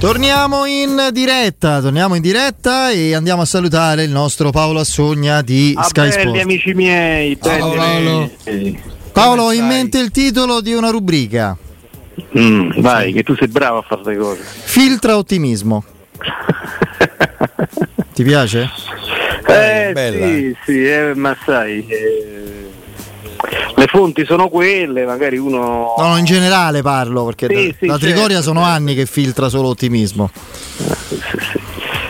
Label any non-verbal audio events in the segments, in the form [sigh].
Torniamo in diretta, torniamo in diretta e andiamo a salutare il nostro Paolo Assogna di ah, Sky belli, Sport. amici miei, belli, Paolo, Paolo. Paolo ho in mente il titolo di una rubrica. Mm, vai, che tu sei bravo a fare queste cose. Filtra ottimismo. [laughs] Ti piace? Eh, sì, sì, eh, ma sai, eh, le fonti sono quelle, magari uno... No, no in generale parlo, perché Sì, da, sì, da Trigoria certo, sono anni che filtra solo ottimismo.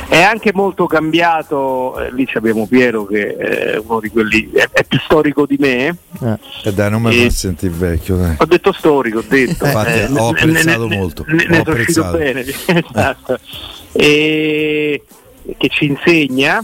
È anche molto cambiato, eh, lì abbiamo Piero che è uno di quelli, è, è più storico di me. Eh. E dai, non mi fa sentire vecchio, dai. Ho detto storico, ho detto. Infatti, Eh, ho apprezzato ne- molto, Ne, ne ho sono uscito apprezzato. bene, [laughs] esatto. E che ci insegna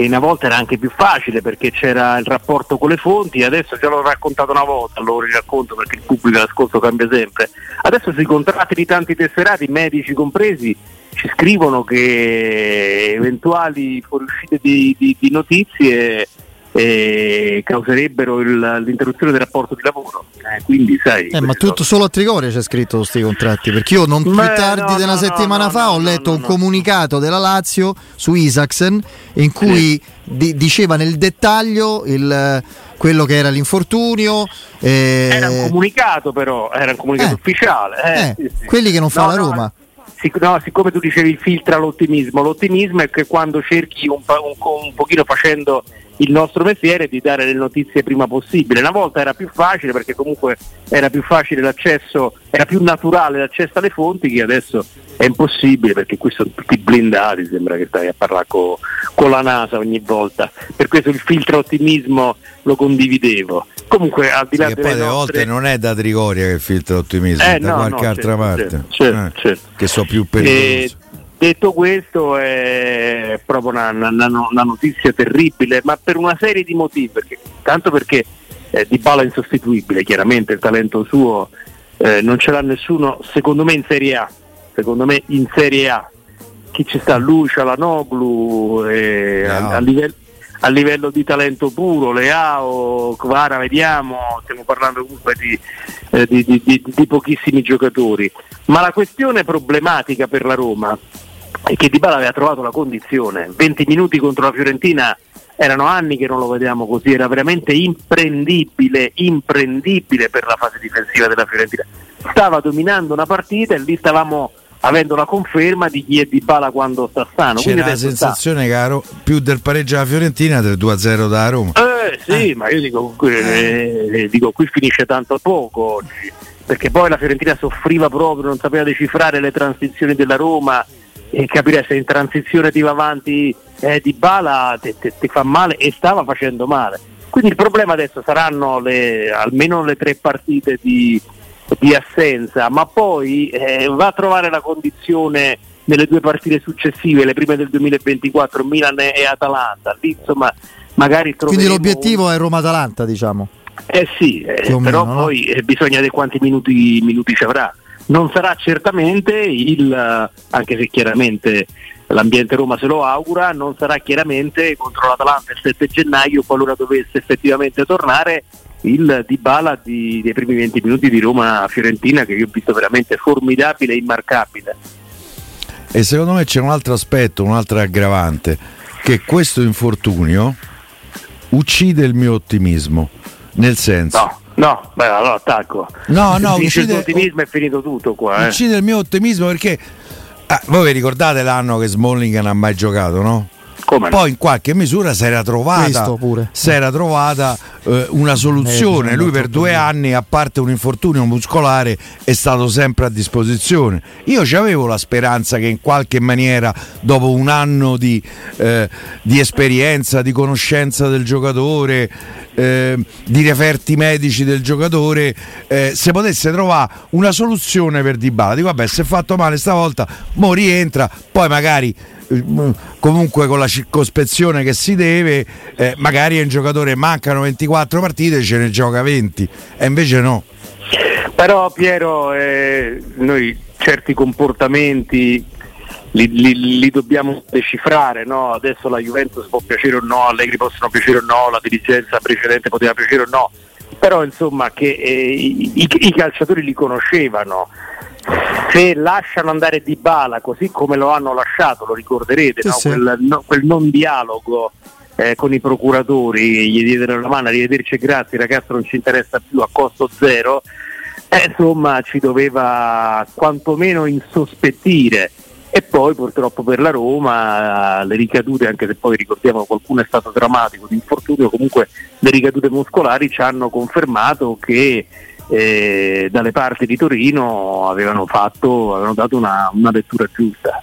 che una volta era anche più facile perché c'era il rapporto con le fonti, adesso già l'ho raccontato una volta, lo racconto perché il pubblico d'ascolto cambia sempre. Adesso sui contratti di tanti tesserati, medici compresi, ci scrivono che eventuali fuoriuscite di, di- di notizie eh, causerebbero il- l'interruzione del rapporto di lavoro. Eh, quindi sai. Eh, ma tutto solo a Trigoria c'è scritto questi contratti, perché io non più Beh, tardi no, di una no, settimana no, fa ho letto un comunicato della Lazio su Isaacsen in cui di- diceva nel dettaglio il- quello che era l'infortunio. eh, Era un comunicato però, era un comunicato Eh. ufficiale. eh, eh, sì, sì. quelli che non fa No, la no, Roma. sic- no, siccome tu dicevi filtra l'ottimismo, l'ottimismo è che quando cerchi un, pa- un, un pochino facendo il nostro mestiere di dare le notizie prima possibile. Una volta era più facile perché comunque era più facile l'accesso, era più naturale l'accesso alle fonti che adesso è impossibile perché qui sono tutti blindati, sembra che stai a parlare co- con la NASA ogni volta. Per questo il filtro ottimismo lo condividevo. Comunque al di là Che delle poi nostre- volte non è da Trigoria che filtra ottimismo, Eh, è da no, qualche no, altra certo, parte. certo, certo, Eh, certo. Che so più Eh, pericoloso. Detto questo è proprio una, una- una notizia terribile, ma per una serie di motivi, perché, tanto perché eh, Di Bala è insostituibile, chiaramente il talento suo eh, non ce l'ha nessuno, secondo me in Serie A, secondo me in Serie A, chi ci sta? Lui, Cialanoglu, eh, a, Leao. a livello, a livello di talento puro, Leao, Kvara, vediamo, stiamo parlando comunque di, eh, di- di- di pochissimi giocatori. Ma la questione problematica per la Roma è che Di Bala aveva trovato la condizione, 20 minuti contro la Fiorentina erano anni che non lo vediamo così, era veramente imprendibile, imprendibile per la fase difensiva della Fiorentina. Stava dominando una partita e lì stavamo avendo la conferma di chi è Di Bala quando sta sano. C'era la adesso sta- sensazione, caro, più del pareggio alla Fiorentina del 2-0 da Roma. Eh sì, ma io dico, qui- eh, dico, qui finisce tanto poco oggi, perché poi la Fiorentina soffriva proprio, non sapeva decifrare le transizioni della Roma e capire se in transizione ti va avanti eh, di bala ti, fa male e stava facendo male. Quindi il problema adesso saranno le- almeno le tre partite di, di assenza, ma poi eh, va a trovare la condizione nelle due partite successive, le prime del 2024, Milan e Atalanta. Lì insomma magari Quindi l'obiettivo è Roma-Atalanta, diciamo. eh sì, eh, però meno, no? poi eh, bisogna vedere quanti minuti, minuti ci avrà. Non sarà certamente il, eh, anche se chiaramente l'ambiente Roma se lo augura, non sarà chiaramente contro l'Atalanta il 7 gennaio, qualora dovesse effettivamente tornare il Dybala di, dei primi 20 minuti di Roma-Fiorentina che io ho visto veramente formidabile e immarcabile. E secondo me c'è un altro aspetto, un'altra aggravante, che questo infortunio uccide il mio ottimismo. Nel senso, No, no, beh, allora attacco. No, no, uccide- il tuo ottimismo è finito tutto qua. Eh. uccide il mio ottimismo perché ah, voi vi ricordate l'anno che Smalling non ha mai giocato, no? Come no? Poi in qualche misura si era trovata, Questo pure. si era trovata eh, una soluzione. Eh, Lui per due bene. anni, a parte un infortunio muscolare, è stato sempre a disposizione. Io ci avevo la speranza che in qualche maniera, dopo un anno di, eh, di esperienza, di conoscenza del giocatore, eh, di referti medici del giocatore, eh, se potesse trovare una soluzione per Dybala. Dico, vabbè, si è fatto male stavolta, mo rientra, poi magari eh, comunque con la circospezione che si deve, eh, magari è un giocatore mancano 24 partite, ce ne gioca 20 e invece no. Però Piero, eh, noi certi comportamenti li, li- li dobbiamo decifrare, no? adesso la Juventus può piacere o no, Allegri possono piacere o no, la dirigenza precedente poteva piacere o no, però insomma che eh, i, i- calciatori li conoscevano, se lasciano andare Di Bala così come lo hanno lasciato, lo ricorderete, Sì, no? sì. Quel, no- quel non dialogo eh, con i procuratori, gli diedero la mano, arrivederci e grazie, ragazzo non ci interessa più a costo zero, eh, insomma ci doveva quantomeno insospettire. E poi purtroppo per la Roma le ricadute, anche se poi ricordiamo qualcuno è stato drammatico di infortunio, comunque le ricadute muscolari ci hanno confermato che eh, dalle parti di Torino avevano, fatto, avevano dato una, una lettura giusta.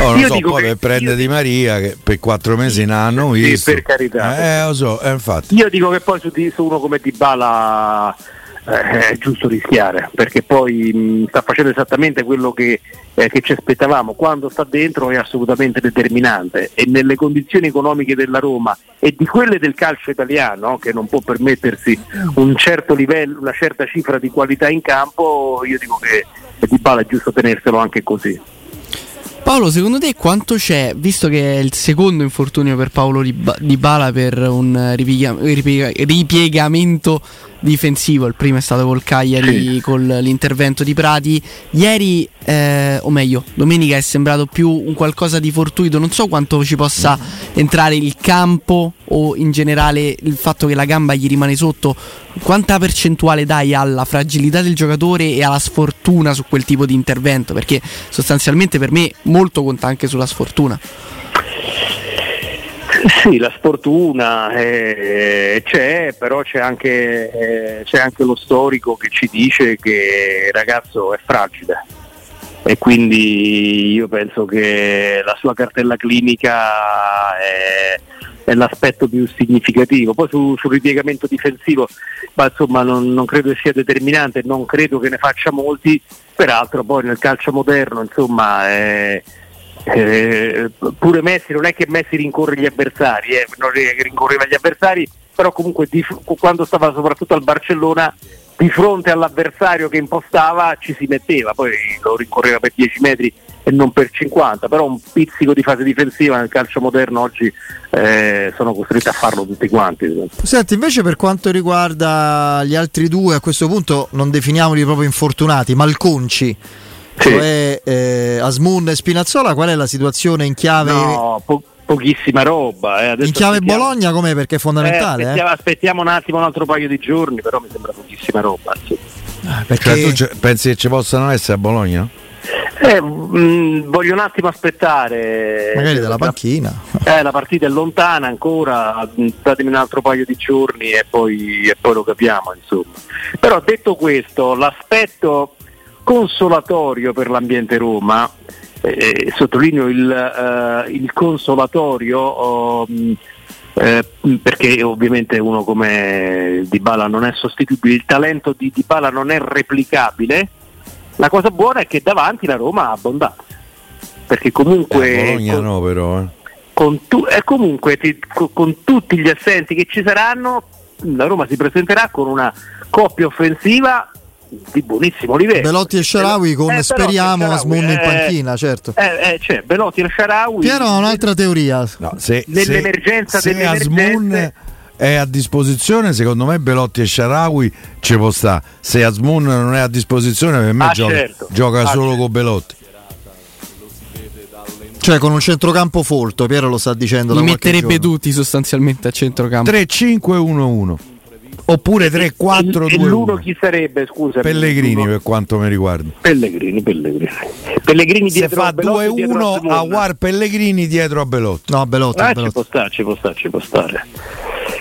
Oh, Io so, poi che- per prende io- Di Maria che per quattro mesi non hanno Sì, visto. per carità. Eh, lo so, eh, infatti. Io dico che poi su, di- su uno come Dybala eh, è giusto rischiare perché poi mh, sta facendo esattamente quello che, eh, che ci aspettavamo. Quando sta dentro è assolutamente determinante e nelle condizioni economiche della Roma e di quelle del calcio italiano che non può permettersi un certo livello una certa cifra di qualità in campo io dico che Dybala è giusto tenerselo anche così. Paolo, secondo te quanto c'è, visto che è il secondo infortunio per Paolo Di Di Bala per un ripiega- ripiega- ripiegamento difensivo, il primo è stato col Cagliari Sì. con l'intervento di Prati, ieri, eh, o meglio, domenica è sembrato più un qualcosa di fortuito, non so quanto ci possa entrare il campo o in generale il fatto che la gamba gli rimane sotto, quanta percentuale dai alla fragilità del giocatore e alla sfortuna su quel tipo di intervento? Perché sostanzialmente per me molto conta anche sulla sfortuna. Sì, la sfortuna eh, c'è, però c'è anche, eh, c'è anche lo storico che ci dice che il ragazzo è fragile e quindi io penso che la sua cartella clinica è, è l'aspetto più significativo. Poi su- sul ripiegamento difensivo, ma insomma non, non credo che sia determinante, non credo che ne faccia molti, peraltro poi nel calcio moderno insomma eh, eh, pure Messi non è che Messi rincorre gli avversari, eh, non è che rincorreva gli avversari, però comunque di- quando stava soprattutto al Barcellona di fronte all'avversario che impostava ci si metteva, poi lo rincorreva per 10 metri e non per 50, però un pizzico di fase difensiva nel calcio moderno oggi eh, sono costretti a farlo tutti quanti. Senti, invece per quanto riguarda gli altri due, a questo punto non definiamoli proprio infortunati, malconci, Sì. cioè eh, Asmun e Spinazzola, qual è la situazione in chiave, No, po- pochissima roba. eh. In chiave Bologna com'è? Perché è Eh, fondamentale. eh? aspettiamo, aspettiamo un attimo un altro paio di giorni, però mi sembra pochissima roba. sì. Perché Cioè, tu pensi che ci possano essere a Bologna? Eh, mh, voglio un attimo aspettare. magari dalla panchina. Eh, la partita è lontana ancora, mh, datemi un altro paio di giorni e poi, e poi lo capiamo. Insomma. Però detto questo, l'aspetto consolatorio per l'ambiente Roma, eh, sottolineo il, eh, il consolatorio, oh, mh, eh, perché ovviamente uno come Dybala non è sostituibile, il talento di Dybala non è replicabile, la cosa buona è che davanti la Roma ha abbondanza. Perché comunque Eh, con- no, però. eh. con, tu- comunque ti- co- con tutti gli assenti che ci saranno, la Roma si presenterà con una coppia offensiva di buonissimo livello. Belotti e Sharawi con Eh, speriamo Belotti e Asmun in eh, panchina, certo. Eh, eh, c'è Belotti e Sharawi. Piero ha un'altra teoria. No, se, Nell'emergenza se, delle se Asmun è a disposizione, secondo me Belotti e Sharawi ci può stare. Se Asmun non è a disposizione, per me Ah, gioca, certo. gioca Ah, solo certo. con Belotti. Cioè con un centrocampo folto, Piero lo sta dicendo Li metterebbe giorno. tutti sostanzialmente a centrocampo. 3-5-1-1 oppure E, e 3-4-2-1. l'uno chi sarebbe, scusa? Pellegrini per quanto mi riguarda. Pellegrini, Pellegrini. Pellegrini Se dietro fa a Belotti, dietro 2-1 Asmun. a War Pellegrini dietro a Belotti. No, Belotti, Ah, ci Belotti. può stare, ci può stare, ci può stare.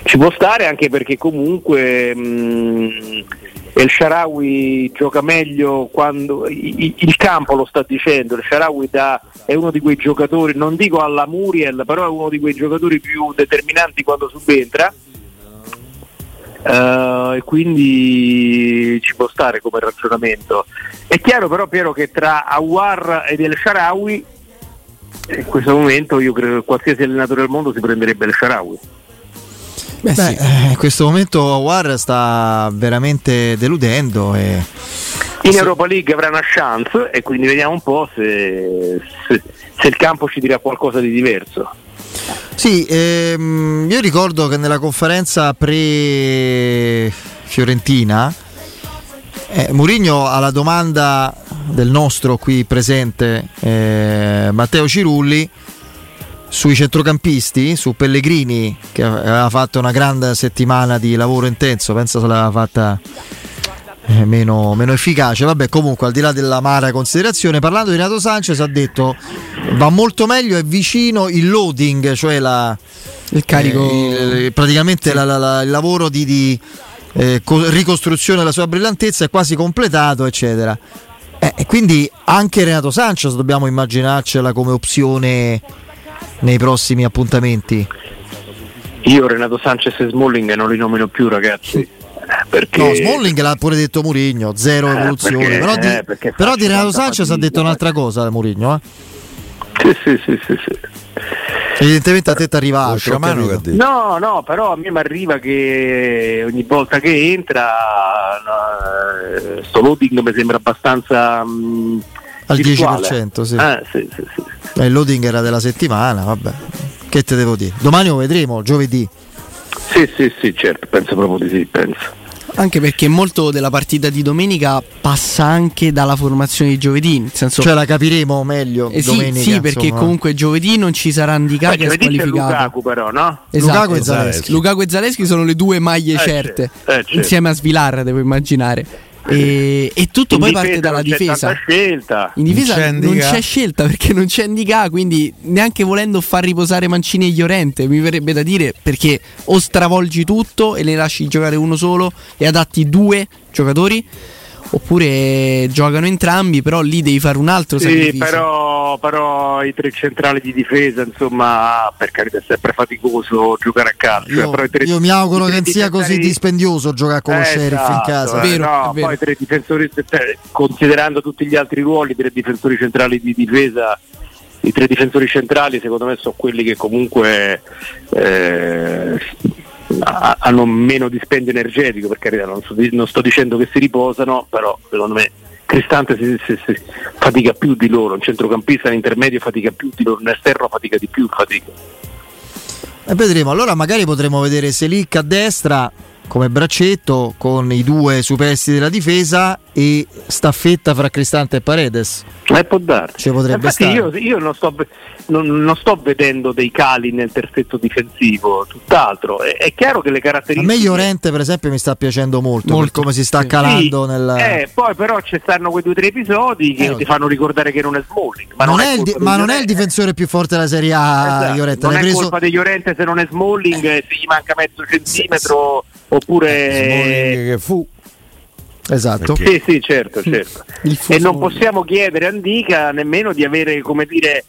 Ci può stare anche perché comunque mh, El Sharawi gioca meglio quando il campo lo sta dicendo, il Sharawi da- è uno di quei giocatori, non dico alla Muriel, però è uno di quei giocatori più determinanti quando subentra. Eh, e quindi ci può stare come ragionamento. È chiaro però Piero che tra Awar ed El Sharawi in questo momento io credo che qualsiasi allenatore del mondo si prenderebbe il Sharawi. Beh, Beh, sì. eh, in questo momento War sta veramente deludendo e In Europa League avrà una chance e quindi vediamo un po' se, se- se il campo ci dirà qualcosa di diverso. Sì, ehm, io ricordo che nella conferenza pre-Fiorentina Eh, Murigno alla domanda del nostro qui presente eh, Matteo Cirulli sui centrocampisti, su Pellegrini che aveva fatto una grande settimana di lavoro intenso, penso se l'aveva fatta eh, meno, meno efficace. Vabbè, comunque, al di là dell'amara considerazione, parlando di Renato Sanchez, ha detto va molto meglio, è vicino il loading, cioè la, Il carico. eh, il- praticamente la- la- la- il lavoro di, di, eh, co- ricostruzione della sua brillantezza è quasi completato, eccetera. Eh, e quindi anche Renato Sanchez dobbiamo immaginarcela come opzione nei prossimi appuntamenti. Io Renato Sanchez e Smalling non li nomino più ragazzi. Perché No, Smalling l'ha pure detto Murigno, zero Eh, evoluzione. perché- però di, eh, perché però di Renato 50 Sanchez ha detto un'altra cosa Murigno. Eh? Sì, sì, sì, sì, sì. Evidentemente a te ti arriva altro. No, no, però a me mi arriva che ogni volta che entra no, eh, sto loading mi sembra abbastanza mm, Al virtuale. 10%, sì. Eh, sì, sì, sì. Eh, il loading era della settimana, vabbè. Che te devo dire? Domani lo vedremo, giovedì. Sì, sì, sì, certo, penso proprio di sì, penso. Anche perché molto della partita di domenica passa anche dalla formazione di giovedì. Nel senso, Cioè la capiremo meglio eh sì, domenica. sì, perché insomma. comunque giovedì non ci sarà Poi che è squalificato. Lukaku però, no? Esatto. Lukaku e Zaleschi. Lukaku e Zaleschi sono le due maglie Eh, certe, certo, eh, certo. insieme a Svilar, devo immaginare. E, e tutto In poi parte dalla non c'è difesa. scelta. In difesa Non c'è non c'è scelta perché non c'è Ndika, quindi neanche volendo far riposare Mancini e Llorente, mi verrebbe da dire perché o stravolgi tutto e ne lasci giocare uno solo e adatti due giocatori, oppure giocano entrambi, però lì devi fare un altro Sì, sacrificio. però, però i tre centrali di difesa, insomma, per carità è sempre faticoso giocare a calcio. eh, Io, però i tre- io mi auguro i tre che non sia così dispendioso giocare con lo Eh, sheriff in esatto, casa. eh, Vero, no, è vero. poi tre difensori, eh, considerando tutti gli altri ruoli, tre difensori centrali di difesa, i tre difensori centrali secondo me sono quelli che comunque eh, hanno meno dispendio energetico, per carità, non, sto, non sto dicendo che si riposano, però secondo me Cristante si, si- si- fatica più di loro, un centrocampista un intermedio fatica più di loro, un esterno fatica di più, fatica. E vedremo. Allora magari potremo vedere Selic a destra come braccetto con i due superstiti della difesa e staffetta fra Cristante e Paredes. Eh, può darsi. Ci potrebbe Infatti stare. io, io non, sto, non- non sto vedendo dei cali nel terzetto difensivo, tutt'altro. È, è chiaro che le A caratteristiche... me Llorente per esempio mi sta piacendo molto, Molto, come si sta sì. calando Sì, nel... eh, poi però ci stanno quei due o tre episodi che Eh, ti fanno ricordare che non è Smalling. Ma non, non, è il, di- ma non è il difensore più forte della Serie A, Esatto, Llorente. Non L'hai è preso... colpa di Llorente se non è Smalling, eh, se gli manca mezzo centimetro oppure... Smalling che fu Esatto. Perché- Sì, sì, certo, certo. E non possiamo chiedere a Andica nemmeno di avere, come dire,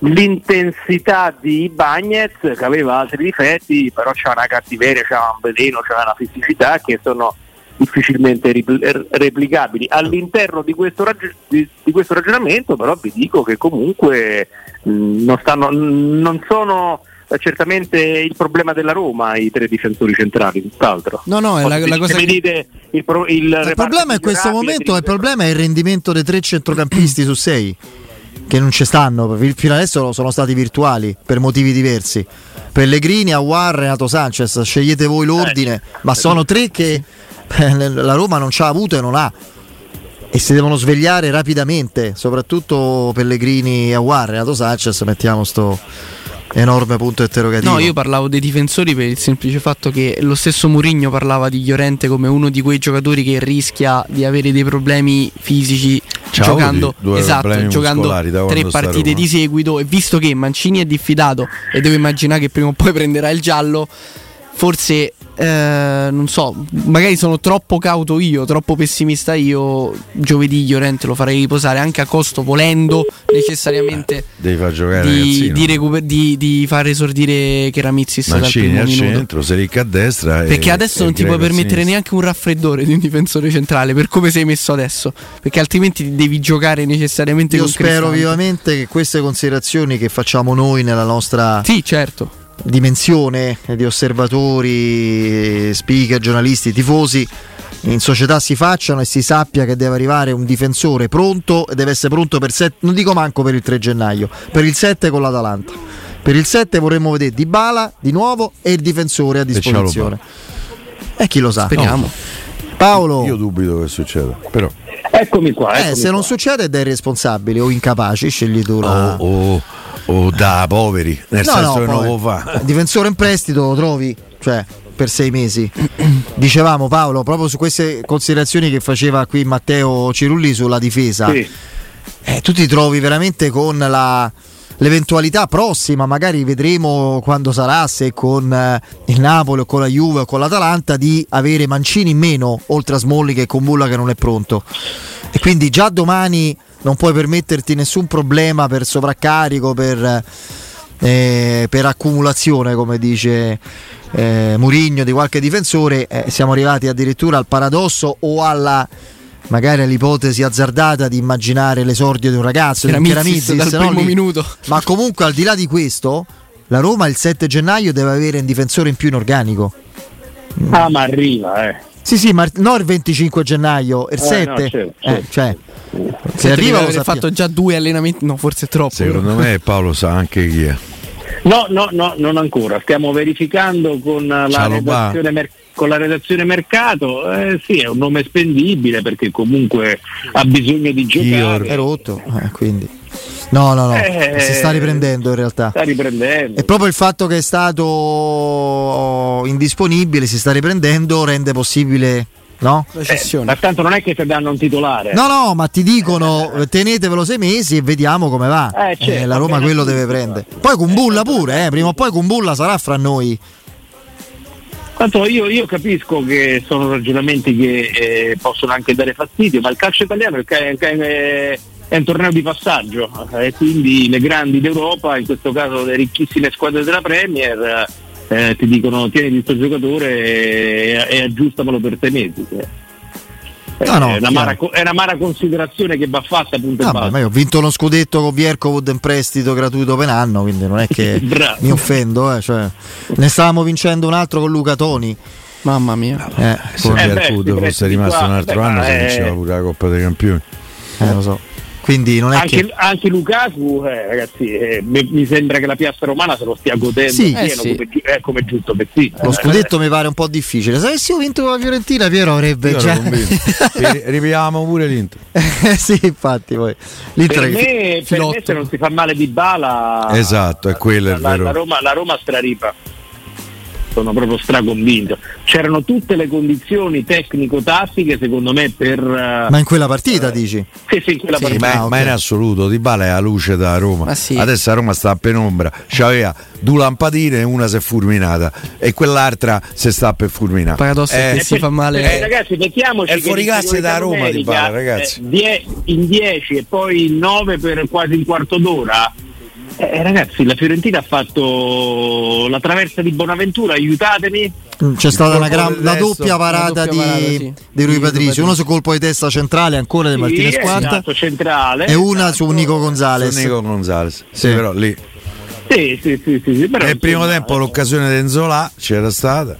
l'intensità di Bagnez che aveva altri difetti, però c'ha una cattiveria, c'ha un veleno, c'ha una fisicità che sono difficilmente ripl- replicabili. All'interno di questo, rag- di, di questo ragionamento però vi dico che comunque mh, non, stanno, mh, non sono eh, certamente il problema della Roma i tre difensori centrali, tutt'altro. No, no, è la, la cosa che... dite il, pro- il Il problema in questo momento il problema è il rendimento dei tre centrocampisti su sei che non ci stanno, fino adesso sono stati virtuali per motivi diversi. Pellegrini, Aguar, Renato Sanchez, scegliete voi l'ordine, ma sono tre che [laughs] eh, la Roma non ci ha avuto e non ha. E si devono svegliare rapidamente, soprattutto Pellegrini, Aguar, Renato Sanchez, mettiamo sto enorme punto interrogativo. No, io parlavo dei difensori per il semplice fatto che lo stesso Mourinho parlava di Llorente come uno di quei giocatori che rischia di avere dei problemi fisici C'ha giocando, esatto, giocando tre partite di seguito e visto che Mancini è diffidato e devo immaginare che prima o poi prenderà il giallo, forse eh, non so, magari sono troppo cauto io, troppo pessimista io. Giovedì Llorente lo farei riposare anche a costo, volendo necessariamente devi far giocare di, di, recuper- di- di far esordire Keramizzis dal Mancini al minuto. centro, Seric a destra e- Perché adesso e non ti puoi permettere neanche un raffreddore di un difensore centrale per come sei messo adesso. Perché altrimenti devi giocare necessariamente Io con spero Cristante. vivamente che queste considerazioni che facciamo noi nella nostra Sì, certo. Dimensione di osservatori, speaker, giornalisti, tifosi in società si facciano e si sappia che deve arrivare un difensore pronto e deve essere pronto per 7, non dico manco per il 3 gennaio, per il 7 con l'Atalanta. Per il 7 vorremmo vedere Dybala di nuovo e il difensore a disposizione. E chi lo sa? Speriamo. Paolo, Io dubito che succeda, però. Eccomi qua. eh, eccomi se qua. non succede dai responsabili o incapaci, scegli tu la... O, o- o da poveri, nel No, senso no, che non lo fa. Difensore in prestito lo trovi, cioè per sei mesi. [clears throat] Dicevamo Paolo, proprio su queste considerazioni che faceva qui Matteo Cirulli sulla difesa, Sì. eh, tu ti trovi veramente con la- l'eventualità prossima, magari vedremo quando sarà, se con eh, il Napoli o con la Juve o con l'Atalanta, di avere Mancini in meno, oltre a Smalling e con Bulla che non è pronto. E quindi già domani non puoi permetterti nessun problema per sovraccarico, per, eh, per accumulazione, come dice eh, Murigno, di qualche difensore. Eh, siamo arrivati addirittura al paradosso o alla magari all'ipotesi azzardata di immaginare l'esordio di un ragazzo, di un dal no, primo lì. minuto. Ma comunque al di là di questo, la Roma il 7 gennaio deve avere un difensore in più in organico. Ah, ma arriva, eh. Sì, sì, ma non il 25 gennaio, il Eh, 7. no, certo, Eh, certo. cioè, se arriva sappiamo. fatto già due allenamenti, no, forse troppo. Secondo me Paolo sa anche chi è. No, no, no, non ancora. Stiamo verificando con la, redazione, mer- con la redazione mercato. Eh, sì, è un nome spendibile perché comunque ha bisogno di giocare. È rotto, eh, quindi. No, no, no, Eh, si sta riprendendo in realtà. Sta riprendendo. E proprio il fatto che è stato indisponibile, si sta riprendendo, rende possibile, no? Eh, ma tanto non è che ti danno un titolare. No, no, ma ti dicono eh, tenetevelo sei mesi e vediamo come va. Eh, certo, Eh, la Roma quello deve prendere. Poi Kumbulla pure, eh, prima o poi Kumbulla sarà fra noi. Tanto io, io capisco che sono ragionamenti che eh, possono anche dare fastidio, ma il calcio italiano è, è- è- è un torneo di passaggio eh, e quindi le grandi d'Europa, in questo caso le ricchissime squadre della Premier, eh, ti dicono tieni questo giocatore e, e aggiustamelo per sei mesi. Eh, No, no, è, una mara, è una mara considerazione che va fatta punto Vabbè, basta. ma io ho vinto uno scudetto con Viercovud in prestito gratuito per un anno, quindi non è che [laughs] mi offendo. eh, cioè, ne stavamo vincendo un altro con Luca Toni. Mamma mia. Eh, Se Eh, sì, fosse rimasto qua, un altro beh, anno ma si vinceva pure la Coppa dei Campioni. eh, lo so. Quindi non è Anche, che. anche Lukaku, eh, ragazzi, eh, mi, mi sembra che la piazza romana se lo stia godendo Sì. pieno, Eh, sì. come, eh, come giusto per sì. Lo scudetto mi pare un po' difficile. Se avessimo vinto con la Fiorentina, Piero avrebbe Io già. [laughs] Ripiamo pure l'Inter. Eh, sì, infatti, poi. L'Inter Per me, per me se non si fa male di bala Esatto, è quello il la, vero. la Roma, la Roma straripa sono proprio straconvinto c'erano tutte le condizioni tecnico-tattiche secondo me per eh, Ma in quella partita dici? sì, sì, in quella Sì, partita. ma, ma in assoluto Di Bala è la luce da Roma Ma sì. adesso a Roma sta a penombra c'aveva due lampadine e una si è fulminata e quell'altra si sta per fulminare Pagato se Eh, che si fa male. Eh, ragazzi, mettiamoci è fuori classe da Roma, Di Bala, ragazzi. eh, die- in 10 e poi in 9 per quasi un quarto d'ora. Eh, ragazzi, la Fiorentina ha fatto la traversa di Bonaventura, aiutatemi. Mm, C'è stata una, gran, destro, doppia parata, di, sì. di Rui Rui Patricio, uno su colpo di testa centrale ancora di Martinez Sì, Quarta esatto, centrale. e una esatto. su Nico Gonzalez. Su Nico Gonzalez sì, Sì. però lì Sì, sì, sì, sì, sì, però, nel primo tempo l'occasione di Enzola c'era stata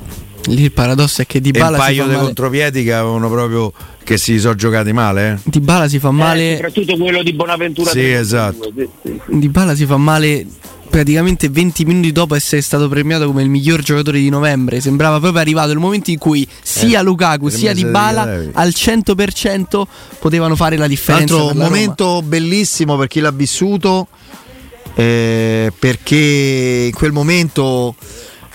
Lì il paradosso è che Di e un Bala si paio di contropiedi che avevano proprio che si sono giocati male eh. Di Bala si fa eh, male. soprattutto quello di Bonaventura. Sì, 32, esatto. sì, sì, sì. Di Bala si fa male praticamente 20 minuti dopo essere stato premiato come il miglior giocatore di novembre. Sembrava proprio arrivato il momento in cui sia Eh, Lukaku sia mese Di Bala al 100% potevano fare la Tra differenza. l'altro un Roma. momento bellissimo per chi l'ha vissuto eh, perché in quel momento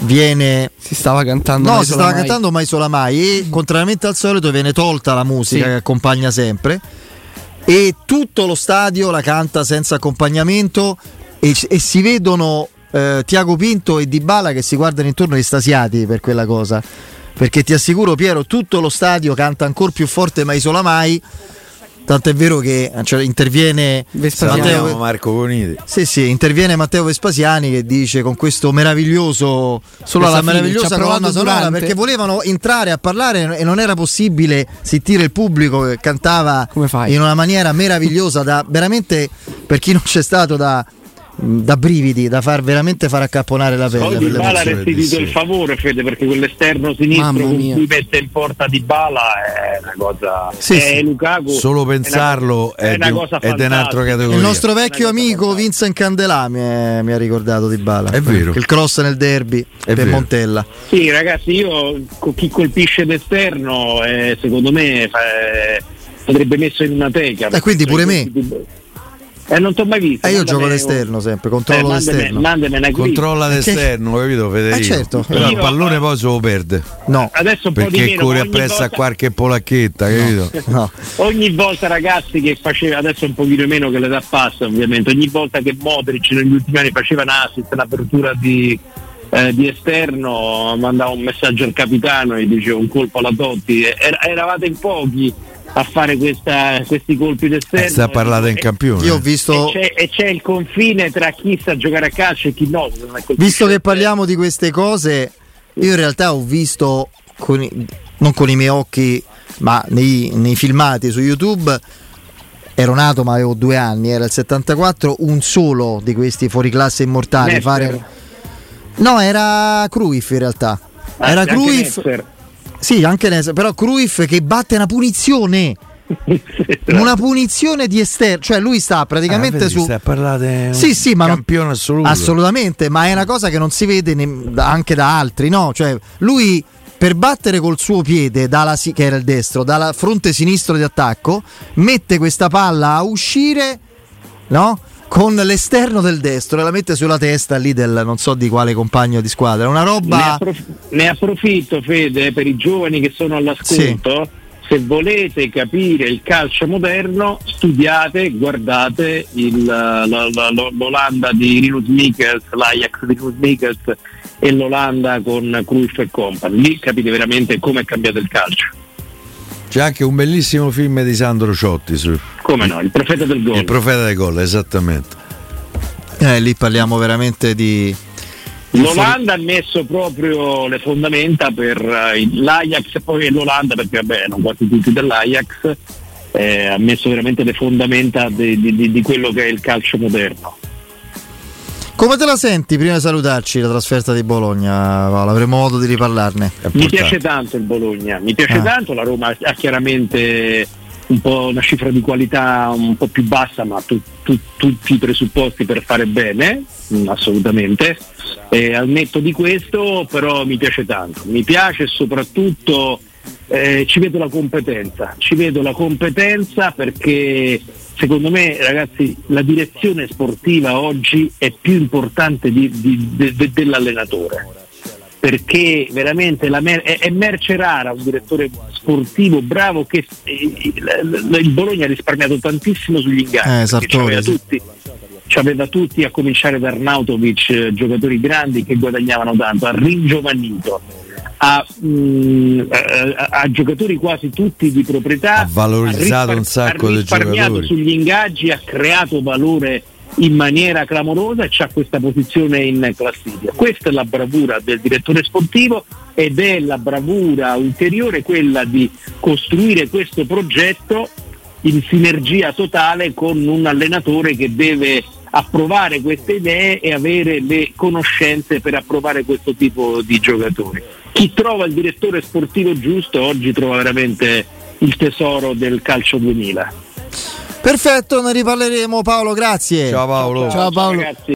viene si stava cantando. no Mai si stava Mai. cantando mai sola mai e contrariamente al solito viene tolta la musica Sì. che accompagna sempre e tutto lo stadio la canta senza accompagnamento e, e si vedono eh, Tiago Pinto e Dybala che si guardano intorno estasiati per quella cosa perché ti assicuro Piero tutto lo stadio canta ancora più forte mai sola mai tanto è vero che cioè, interviene Vespasiano. Matteo, Marco Coniti sì, sì, interviene Matteo Vespasiani che dice con questo meraviglioso Solo fine, meravigliosa colonna sonora perché volevano entrare a parlare e non era possibile sentire il pubblico che cantava in una maniera meravigliosa da veramente per chi non c'è stato da da brividi, da far veramente far accapponare la pelle. Poi Di Bala ha restituito il favore, Fede, perché quell'esterno sinistro Mamma con mia. cui mette in porta Di Bala è una cosa. Sì, è sì. Lukaku. Solo è una- pensarlo è, è, una di è di un'altra categoria. Il nostro vecchio amico fantastica. Vincent Candelà mi, è- mi ha ricordato di Bala. È vero. Il cross nel derby per vero. Montella. Sì, ragazzi, io co- chi colpisce d'esterno, eh, secondo me fa- eh, andrebbe messo in una teca. E quindi pure me. Eh, non ti ho mai visto. E io gioco un- d'esterno sempre, Eh, controllo mandami- d'esterno. mandami una clip. Controlla d'esterno, capito Federico? Eh, certo. Però il pallone poi se lo perde. No, Adesso un po' di Perché meno, corre appresso a volta- qualche polacchetta, capito? no. [laughs] Ogni volta ragazzi che faceva, adesso un pochino meno che l'età passa ovviamente, ogni volta che Modric negli ultimi anni faceva un assist, un'apertura di, eh, di esterno, mandava un messaggio al capitano e diceva un colpo alla Totti, Era- eravate in pochi a fare questa- questi colpi d'esterno. Eh, sta a parlare in E- campione. Io ho E visto, c'è, e c'è il confine tra chi sa giocare a calcio e chi no. è visto che parliamo di queste cose, io in realtà ho visto, con i- non con i miei occhi, ma nei, nei filmati su YouTube, ero nato ma avevo due anni, era il 74, un solo di questi fuoriclasse immortali. Fare... No, era Cruyff in realtà. Ah, Era Cruyff. Sì, anche Nes- però Cruyff che batte una punizione. [laughs] Una punizione di esterno, cioè lui sta praticamente Ah, su. stai a parlare di Sì, un sì, ma non- campione assoluto. Assolutamente, ma è una cosa che non si vede ne- anche da altri, no? Cioè, lui per battere col suo piede, dalla si- che era il destro, dalla fronte sinistro di attacco, mette questa palla a uscire, no? Con l'esterno del destro e la mette sulla testa lì del non so di quale compagno di squadra. Una Ne, roba. approf- ne approfitto Fede per i giovani che sono all'ascolto. Se volete capire il calcio moderno, studiate, guardate il, la- la- la- l'Olanda di Rinus Michels, l'Ajax di Rinus Michels e l'Olanda con Cruyff e compagni. Lì capite veramente come è cambiato il calcio. C'è anche un bellissimo film di Sandro Ciotti su Come no, il profeta del gol. Il profeta del gol, esattamente. Eh, lì parliamo veramente di. L'Olanda ha messo proprio le fondamenta per eh, l'Ajax e poi l'Olanda, perché vabbè, erano quasi tutti dell'Ajax, eh, ha messo veramente le fondamenta di- di- di quello che è il calcio moderno. Come te la senti prima di salutarci la trasferta di Bologna, Paolo? Avremo modo di riparlarne. Mi piace tanto il Bologna, mi piace Ah. tanto, la Roma ha chiaramente un po' una cifra di qualità un po' più bassa, ma tu- tu- tutti i presupposti per fare bene, mm, assolutamente. E al netto di questo però mi piace tanto, mi piace soprattutto eh, ci vedo la competenza, ci vedo la competenza perché secondo me ragazzi la direzione sportiva oggi è più importante di- di- de- de- dell'allenatore. Perché veramente mer- è, è merce rara un direttore sportivo bravo che eh, il Bologna ha risparmiato tantissimo sugli ingaggi Eh, Sartori, tutti, c'aveva tutti a cominciare da Arnautovic eh, giocatori grandi che guadagnavano tanto ha ringiovanito ha, mm, eh, ha giocatori quasi tutti di proprietà Ha valorizzato ha un sacco ha di risparmiato giocatori. sugli ingaggi ha creato valore in maniera clamorosa e c'ha questa posizione in classifica. Questa è la bravura del direttore sportivo ed è la bravura ulteriore quella di costruire questo progetto in sinergia totale con un allenatore che deve approvare queste idee e avere le conoscenze per approvare questo tipo di giocatori. Chi trova il direttore sportivo giusto oggi trova veramente il tesoro del calcio 2000. Perfetto, ne riparleremo Paolo, grazie. Ciao Paolo. Ciao Paolo. Ragazzi.